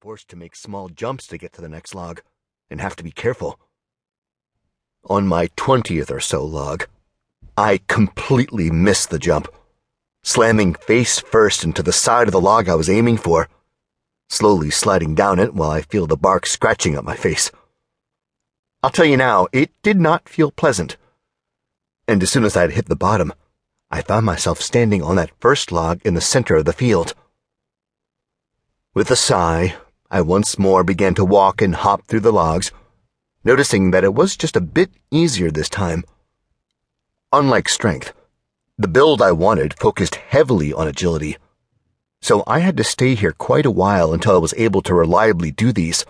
forced to make small jumps to get to the next log and have to be careful. On my 20th or so log, I completely missed the jump, slamming face first into the side of the log I was aiming for, slowly sliding down it while I feel the bark scratching at my face. I'll tell you now, it did not feel pleasant. And as soon as I had hit the bottom, I found myself standing on that first log in the center of the field. With a sigh, I once more began to walk and hop through the logs, noticing that it was just a bit easier this time. Unlike strength, the build I wanted focused heavily on agility, so I had to stay here quite a while until I was able to reliably do these.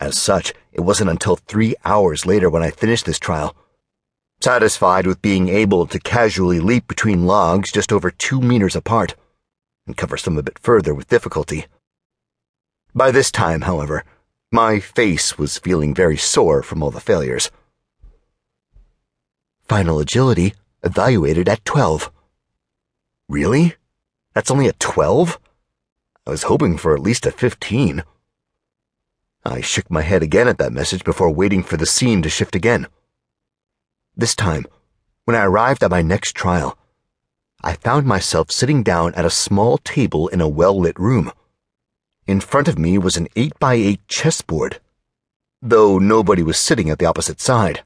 As such, it wasn't until three hours later when I finished this trial. Satisfied with being able to casually leap between logs just over two meters apart, and cover some a bit further with difficulty. By this time, however, my face was feeling very sore from all the failures. Final agility evaluated at 12. Really? That's only a 12? I was hoping for at least a 15. I shook my head again at that message before waiting for the scene to shift again. This time, when I arrived at my next trial, I found myself sitting down at a small table in a well lit room. In front of me was an 8 by 8 chessboard, though nobody was sitting at the opposite side.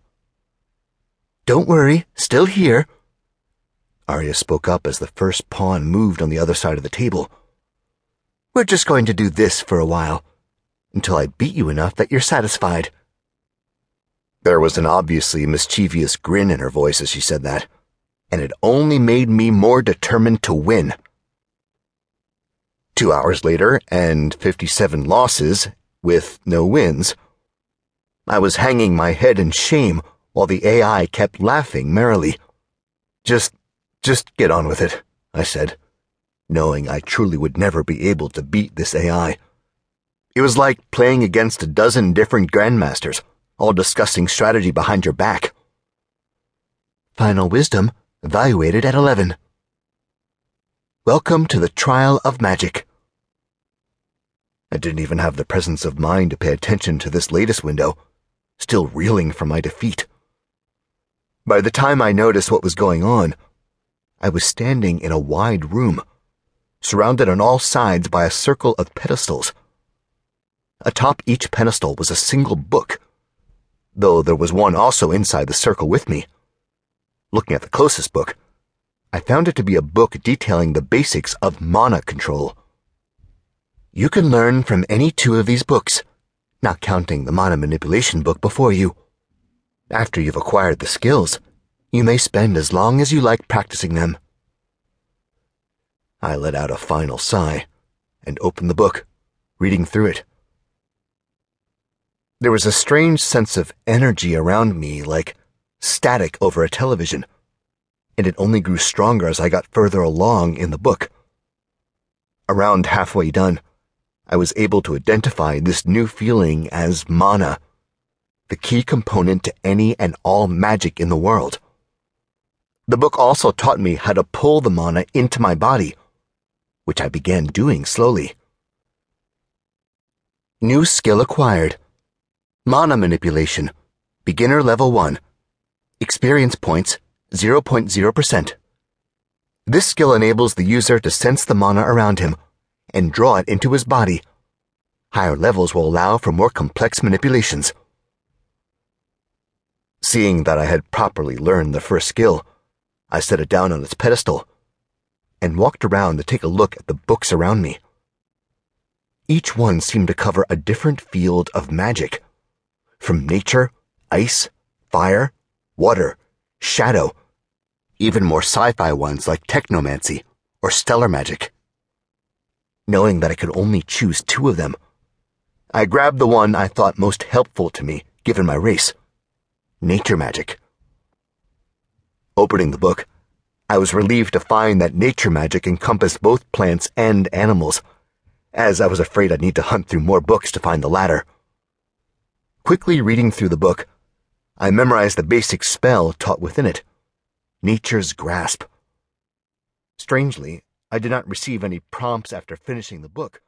Don't worry, still here. Arya spoke up as the first pawn moved on the other side of the table. We're just going to do this for a while until I beat you enough that you're satisfied. There was an obviously mischievous grin in her voice as she said that, and it only made me more determined to win. Two hours later, and 57 losses, with no wins. I was hanging my head in shame while the AI kept laughing merrily. Just, just get on with it, I said, knowing I truly would never be able to beat this AI. It was like playing against a dozen different grandmasters, all discussing strategy behind your back. Final wisdom evaluated at 11. Welcome to the trial of magic. I didn't even have the presence of mind to pay attention to this latest window, still reeling from my defeat. By the time I noticed what was going on, I was standing in a wide room, surrounded on all sides by a circle of pedestals Atop each pedestal was a single book, though there was one also inside the circle with me. Looking at the closest book, I found it to be a book detailing the basics of mana control. You can learn from any two of these books, not counting the mana manipulation book before you. After you've acquired the skills, you may spend as long as you like practicing them. I let out a final sigh and opened the book, reading through it. There was a strange sense of energy around me, like static over a television, and it only grew stronger as I got further along in the book. Around halfway done, I was able to identify this new feeling as mana, the key component to any and all magic in the world. The book also taught me how to pull the mana into my body, which I began doing slowly. New skill acquired. Mana Manipulation. Beginner Level 1. Experience points 0.0%. This skill enables the user to sense the mana around him and draw it into his body. Higher levels will allow for more complex manipulations. Seeing that I had properly learned the first skill, I set it down on its pedestal and walked around to take a look at the books around me. Each one seemed to cover a different field of magic from nature, ice, fire, water, shadow, even more sci fi ones like technomancy or stellar magic. Knowing that I could only choose two of them, I grabbed the one I thought most helpful to me given my race nature magic. Opening the book, I was relieved to find that nature magic encompassed both plants and animals, as I was afraid I'd need to hunt through more books to find the latter. Quickly reading through the book, I memorized the basic spell taught within it Nature's Grasp. Strangely, I did not receive any prompts after finishing the book